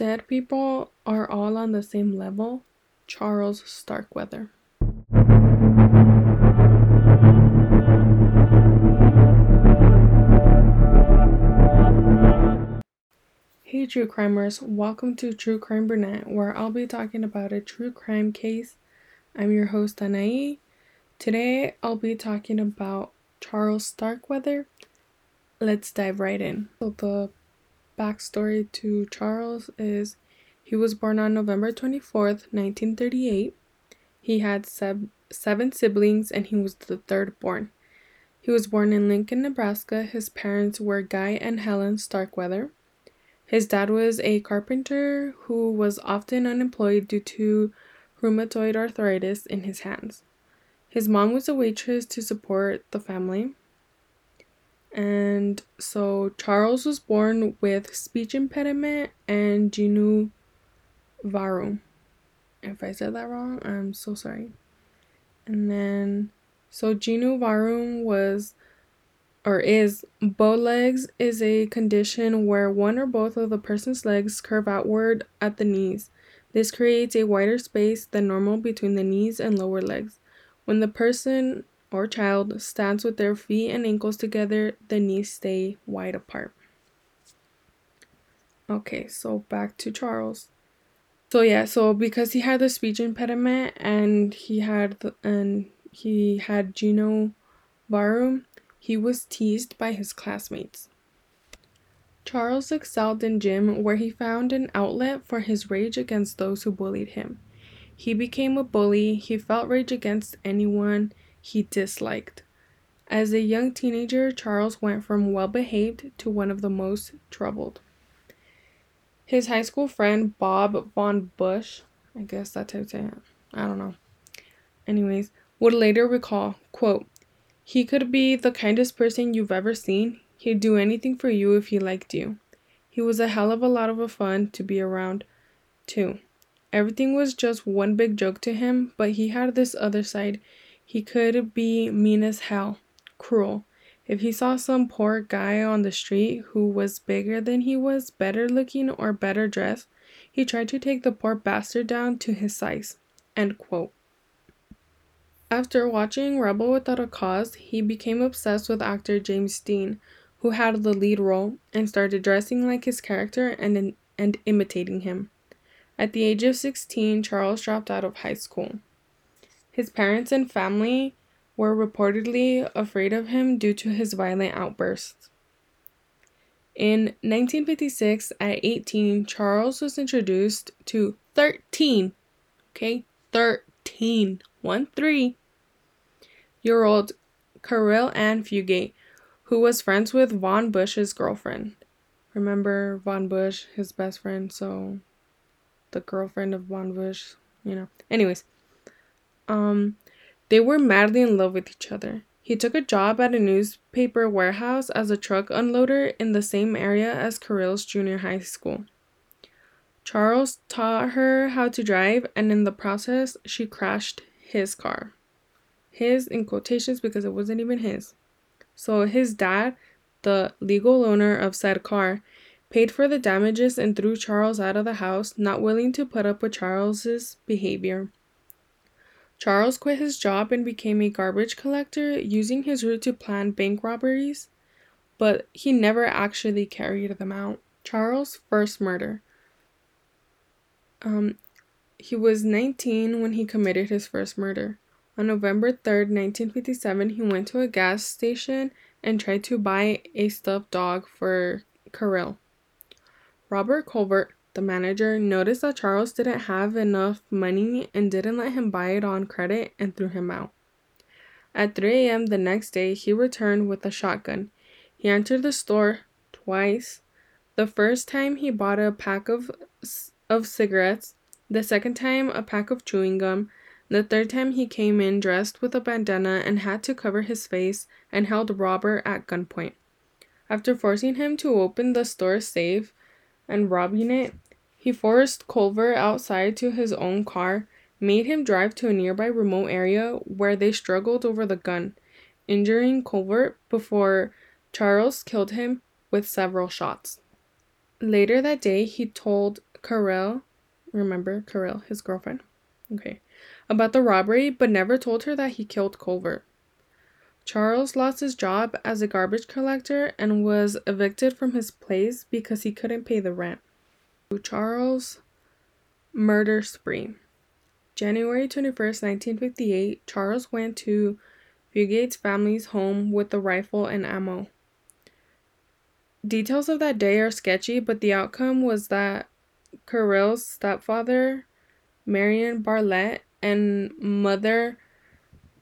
Dead people are all on the same level. Charles Starkweather. Hey, true crimers, welcome to True Crime Brunette, where I'll be talking about a true crime case. I'm your host, Anaí. Today, I'll be talking about Charles Starkweather. Let's dive right in. So, the backstory to Charles is he was born on November 24th, 1938. He had sev- seven siblings and he was the third born. He was born in Lincoln, Nebraska. His parents were Guy and Helen Starkweather. His dad was a carpenter who was often unemployed due to rheumatoid arthritis in his hands. His mom was a waitress to support the family. And so Charles was born with speech impediment and genu varum. If I said that wrong, I'm so sorry. And then so genu varum was or is bow legs is a condition where one or both of the person's legs curve outward at the knees. This creates a wider space than normal between the knees and lower legs. When the person or child stands with their feet and ankles together, the knees stay wide apart. Okay, so back to Charles. So yeah, so because he had the speech impediment and he had the, and he had genu varum, he was teased by his classmates. Charles excelled in gym, where he found an outlet for his rage against those who bullied him. He became a bully, he felt rage against anyone he disliked. As a young teenager, Charles went from well behaved to one of the most troubled. His high school friend, Bob Von Busch, I guess that's how you say it, I don't know. Anyways, would later recall, quote, he could be the kindest person you've ever seen. He'd do anything for you if he liked you. He was a hell of a lot of fun to be around, too. Everything was just one big joke to him, but he had this other side. He could be mean as hell, cruel. If he saw some poor guy on the street who was bigger than he was, better looking, or better dressed, he tried to take the poor bastard down to his size. After watching Rebel Without a Cause, he became obsessed with actor James Dean, who had the lead role, and started dressing like his character and, and imitating him. At the age of 16, Charles dropped out of high school. His parents and family were reportedly afraid of him due to his violent outbursts. In 1956, at 18, Charles was introduced to 13, okay, 13, 1 3 year old Caril Ann Fugate, who was friends with Von Busch's girlfriend. Remember Von Busch, his best friend, so the girlfriend of Von Busch, you know. Anyways, um, they were madly in love with each other. He took a job at a newspaper warehouse as a truck unloader in the same area as Caril's junior high school. Charles taught her how to drive, and in the process, she crashed his car his in quotations because it wasn't even his. So his dad, the legal owner of said car, paid for the damages and threw Charles out of the house, not willing to put up with Charles's behavior. Charles quit his job and became a garbage collector, using his route to plan bank robberies, but he never actually carried them out. Charles' first murder. Um, he was 19 when he committed his first murder. On November 3, 1957, he went to a gas station and tried to buy a stuffed dog for Caril. Robert Colvert, the manager, noticed that Charles didn't have enough money and didn't let him buy it on credit and threw him out. At 3 a.m. the next day, he returned with a shotgun. He entered the store twice. The first time he bought a pack of of cigarettes, the second time a pack of chewing gum, the third time he came in dressed with a bandana and had to cover his face and held Robert at gunpoint. After forcing him to open the store safe and robbing it, he forced Culver outside to his own car, made him drive to a nearby remote area where they struggled over the gun, injuring Culver before Charles killed him with several shots. Later that day, he told Caril, remember Caril, his girlfriend, okay, about the robbery, but never told her that he killed Culver. Charles lost his job as a garbage collector and was evicted from his place because he couldn't pay the rent. Charles murder spree. January 21st, 1958, Charles went to Fugate's family's home with a rifle and ammo. Details of that day are sketchy, but the outcome was that Caril's stepfather, Marion Bartlett, and mother,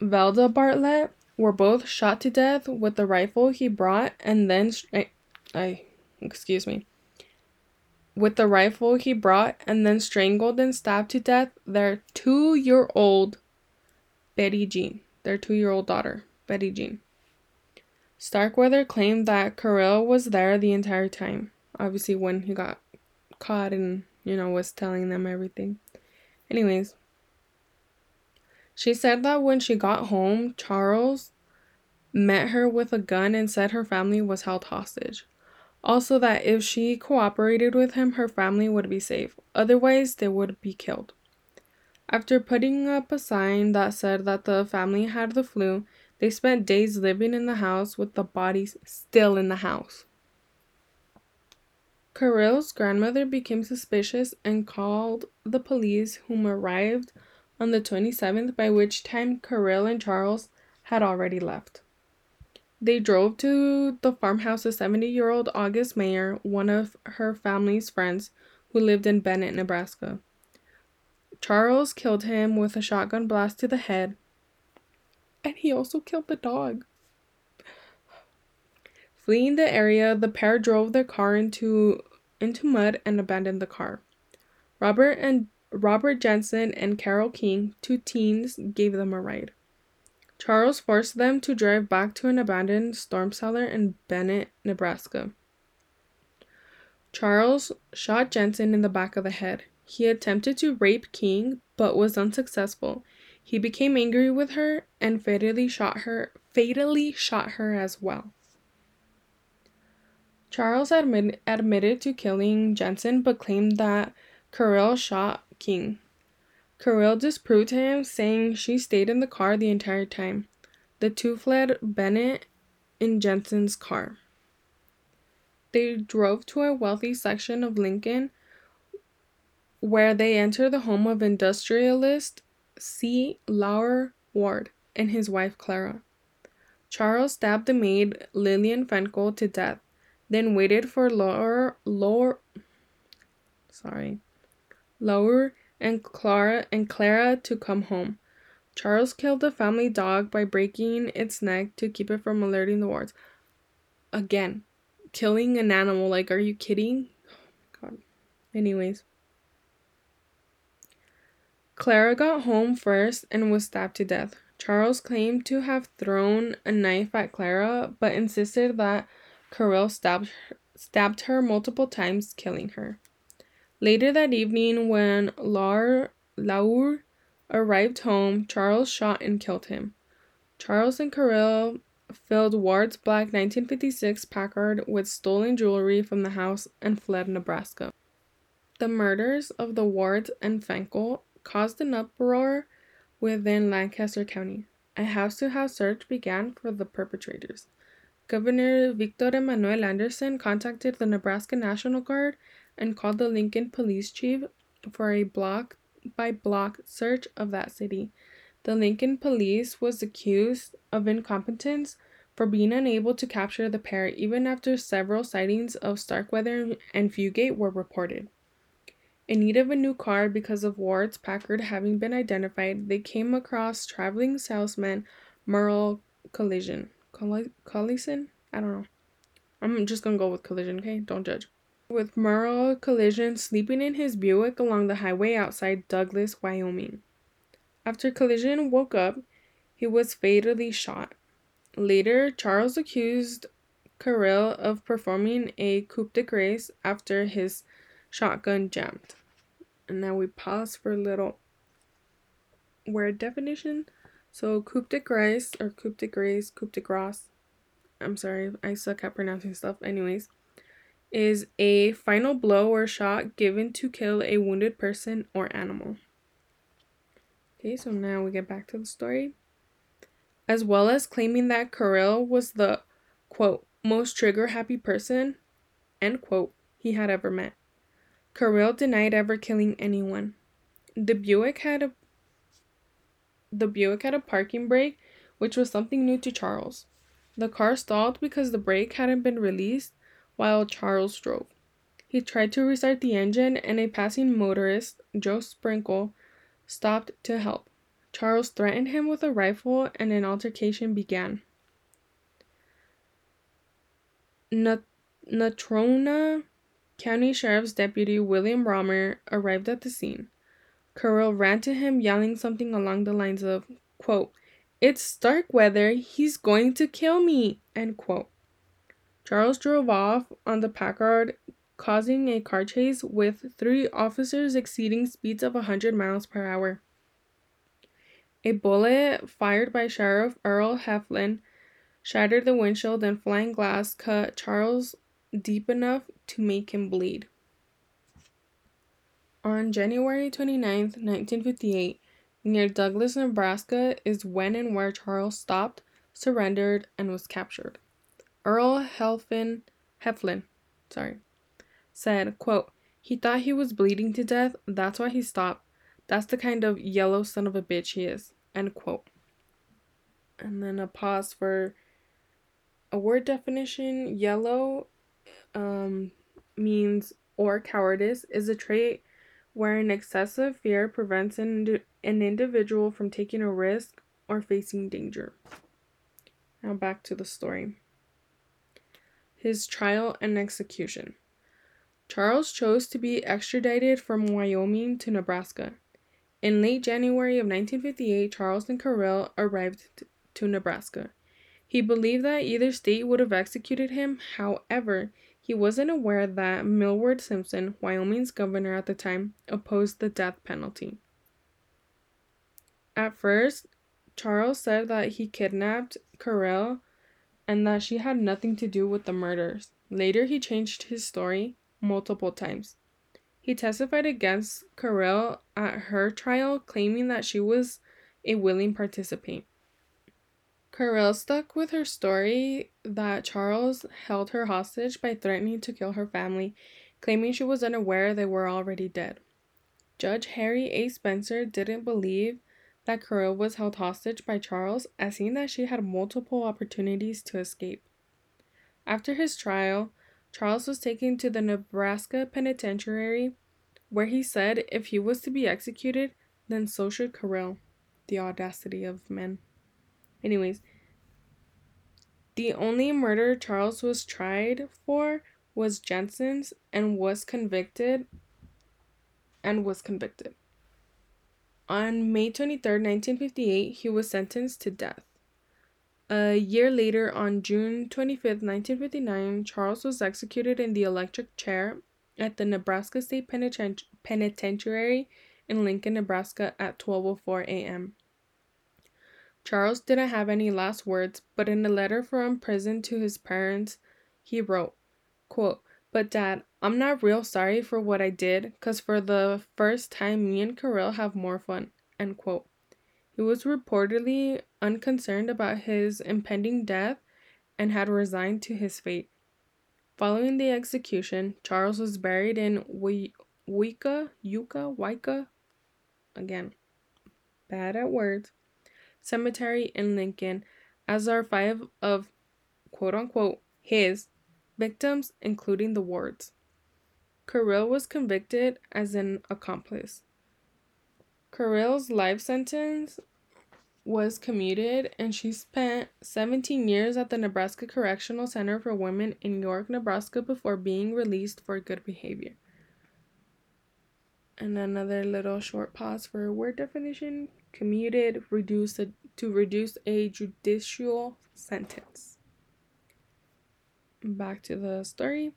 Velda Bartlett, were both shot to death with the rifle he brought and then I, I excuse me with the rifle he brought and then strangled and stabbed to death their 2-year-old Betty Jean, their 2-year-old daughter, Betty Jean. Starkweather claimed that Caril was there the entire time, obviously when he got caught and, you know, was telling them everything. Anyways, she said that when she got home, Charles met her with a gun and said her family was held hostage. Also, that if she cooperated with him, her family would be safe. Otherwise, they would be killed. After putting up a sign that said that the family had the flu, they spent days living in the house with the bodies still in the house. Caril's grandmother became suspicious and called the police, whom arrived on the 27th, by which time Caril and Charles had already left. They drove to the farmhouse of 70 year old August Meyer, one of her family's friends who lived in Bennett, Nebraska. Charles killed him with a shotgun blast to the head, and he also killed the dog. Fleeing the area, the pair drove their car into into mud and abandoned the car. Robert and Robert Jensen and Carol King, two teens, gave them a ride. Charles forced them to drive back to an abandoned storm cellar in Bennett, Nebraska. Charles shot Jensen in the back of the head. He attempted to rape King but was unsuccessful. He became angry with her and fatally shot her, fatally shot her as well. Charles admit, admitted to killing Jensen but claimed that Caril shot King. Caril disproved him, saying she stayed in the car the entire time. The two fled Bennett in Jensen's car. They drove to a wealthy section of Lincoln where they entered the home of industrialist C. Lauer Ward and his wife Clara. Charles stabbed the maid Lillian Fencl to death, then waited for Lauer, Lauer, sorry, Lauer and Clara and Clara to come home. Charles killed the family dog by breaking its neck to keep it from alerting the Wards. Again, killing an animal. Like, are you kidding? Oh my god. Anyways. Clara got home first and was stabbed to death. Charles claimed to have thrown a knife at Clara, but insisted that Caril stabbed stabbed her multiple times, killing her. Later that evening, when Laur, Laur arrived home, Charles shot and killed him. Charles and Caril filled Ward's black 1956 Packard with stolen jewelry from the house and fled Nebraska. The murders of the Wards and Fencl caused an uproar within Lancaster County. A house to house search began for the perpetrators. Governor Victor Emanuel Anderson contacted the Nebraska National Guard and called the Lincoln police chief for a block by block search of that city. The Lincoln police was accused of incompetence for being unable to capture the pair even after several sightings of Starkweather and Fugate were reported. In need of a new car because of Ward's Packard having been identified, they came across traveling salesman Merle Collision. Collison? I don't know. I'm just gonna go with Collision, okay? Don't judge with Merle Collision sleeping in his Buick along the highway outside Douglas, Wyoming. After Collision woke up, he was fatally shot. Later, Charles accused Caril of performing a coup de grace after his shotgun jammed. And now we pause for a little word definition. So, coup de grace or coup de grace, coup de grace. I'm sorry, I suck at pronouncing stuff. Anyways, is a final blow or shot given to kill a wounded person or animal. Okay, so now we get back to the story. As well as claiming that Caril was the quote most trigger happy person end quote he had ever met. Caril denied ever killing anyone. The Buick had a the Buick had a parking brake, which was something new to Charles. The car stalled because the brake hadn't been released while Charles drove. He tried to restart the engine and a passing motorist, Joe Sprinkle, stopped to help. Charles threatened him with a rifle and an altercation began. Natrona County Sheriff's Deputy William Romer arrived at the scene. Caril ran to him, yelling something along the lines of, quote, It's Starkweather, he's going to kill me, end quote. Charles drove off on the Packard causing a car chase with three officers exceeding speeds of 100 miles per hour. A bullet fired by Sheriff Earl Heflin shattered the windshield and flying glass cut Charles deep enough to make him bleed. On January 29, 1958, near Douglas, Nebraska, is when and where Charles stopped, surrendered, and was captured. Earl Helfin, Heflin sorry, said, quote, He thought he was bleeding to death, that's why he stopped. That's the kind of yellow son of a bitch he is. End quote. And then a pause for a word definition. Yellow um, means or cowardice is a trait where an excessive fear prevents an, an individual from taking a risk or facing danger. Now back to the story. His trial and execution. Charles chose to be extradited from Wyoming to Nebraska. In late January of 1958, Charles and Caril arrived to Nebraska. He believed that either state would have executed him. However, he wasn't aware that Milward Simpson, Wyoming's governor at the time, opposed the death penalty. At first, Charles said that he kidnapped Caril and that she had nothing to do with the murders. Later, he changed his story multiple times. He testified against Caril at her trial, claiming that she was a willing participant. Caril stuck with her story that Charles held her hostage by threatening to kill her family, claiming she was unaware they were already dead. Judge Harry A. Spencer didn't believe that Caril was held hostage by Charles, as seeing that she had multiple opportunities to escape. After his trial, Charles was taken to the Nebraska Penitentiary, where he said if he was to be executed, then so should Caril. The audacity of men. Anyways, the only murder Charles was tried for was Jensen's and was convicted and was convicted. On May 23, 1958, he was sentenced to death. A year later, on June 25, 1959, Charles was executed in the electric chair at the Nebraska State Penitent- Penitentiary in Lincoln, Nebraska at 12:04 a.m. Charles didn't have any last words, but in a letter from prison to his parents, he wrote, quote, "But dad, I'm not real sorry for what I did, cuz for the first time me and Caril have more fun." End quote. He was reportedly unconcerned about his impending death and had resigned to his fate. Following the execution, Charles was buried in Wika, Yuka, Waika, again, bad at words, cemetery in Lincoln, as are five of quote unquote his victims, including the Wards. Caril was convicted as an accomplice. Caril's life sentence was commuted and she spent 17 years at the Nebraska Correctional Center for Women in York, Nebraska before being released for good behavior. And another little short pause for a word definition commuted reduce a, to reduce a judicial sentence. Back to the story.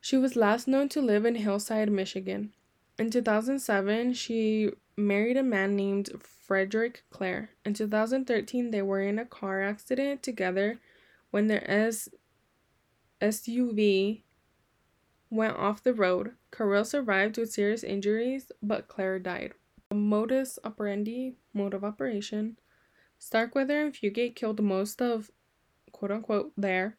She was last known to live in Hillsdale, Michigan. In 2007, she married a man named Frederick Clare. In 2013, they were in a car accident together when their S- SUV went off the road. Caril survived with serious injuries, but Claire died. Modus operandi, mode of operation. Starkweather and Fugate killed most of quote unquote their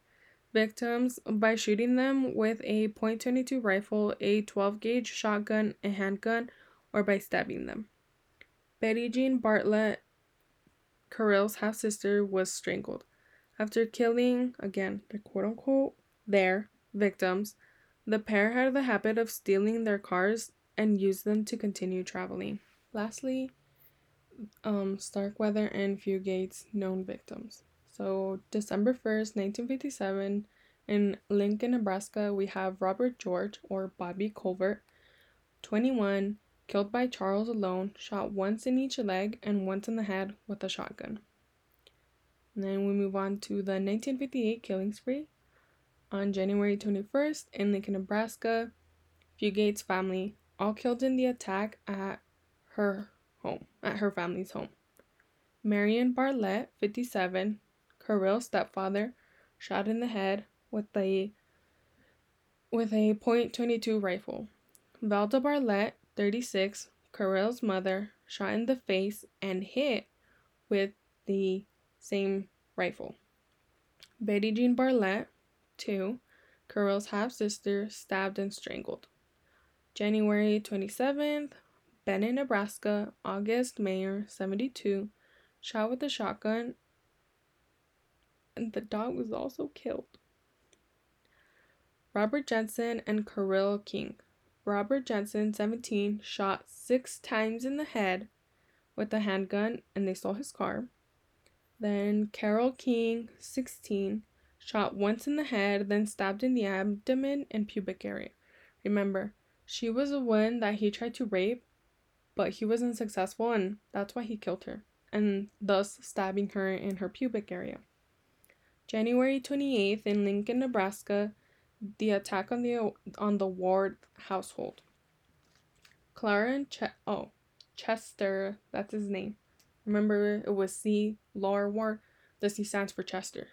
victims by shooting them with a .22 rifle, a 12 gauge shotgun, a handgun, or by stabbing them. Betty Jean Bartlett, Caril's half sister, was strangled. After killing, again, the quote unquote their victims, the pair had the habit of stealing their cars and used them to continue traveling. Lastly, um, Starkweather and Fugate's known victims. So, December 1st, 1957, in Lincoln, Nebraska, we have Robert George, or Bobby Colvert, 21, killed by Charles alone, shot once in each leg and once in the head with a shotgun. And then we move on to the 1958 killing spree. On January 21st, in Lincoln, Nebraska, Fugate's family, all killed in the attack at her home, at her family's home. Marion Bartlett, 57, Caril's stepfather, shot in the head with a with a .22 rifle. Valda Barlett, 36, Caril's mother, shot in the face and hit with the same rifle. Betty Jean Barlett, 2, Caril's half sister, stabbed and strangled. January 27th, Bennett, Nebraska, August Meyer, 72, shot with a shotgun, and the dog was also killed. Robert Jensen and Carol King. Robert Jensen, 17, shot six times in the head with a handgun and they stole his car. Then Carol King, 16, shot once in the head, then stabbed in the abdomen and pubic area. Remember, she was the one that he tried to rape, but he wasn't successful, and that's why he killed her, and thus stabbing her in her pubic area. January 28th in Lincoln, Nebraska, the attack on the on the Ward household. Clara and oh, Chester, that's his name. Remember it was C. Laura Ward. The C stands for Chester.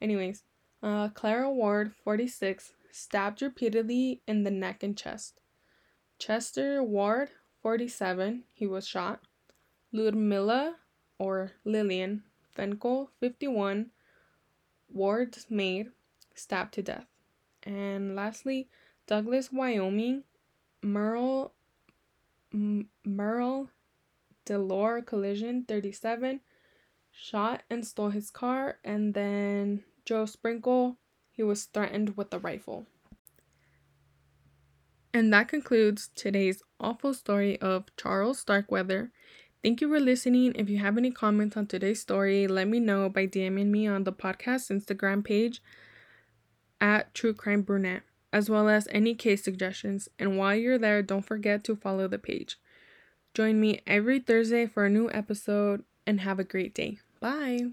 Anyways, uh, Clara Ward, 46, stabbed repeatedly in the neck and chest. Chester Ward, 47, he was shot. Ludmilla, or Lillian, Fencl, 51, Ward's maid, stabbed to death. And lastly, Douglas, Wyoming, Merle, M- Merle Delore Collision, 37, shot and stole his car. And then Joe Sprinkle, he was threatened with a rifle. And that concludes today's awful story of Charles Starkweather. Thank you for listening. If you have any comments on today's story, let me know by DMing me on the podcast Instagram page at True Crime Brunette, as well as any case suggestions. And while you're there, don't forget to follow the page. Join me every Thursday for a new episode and have a great day. Bye.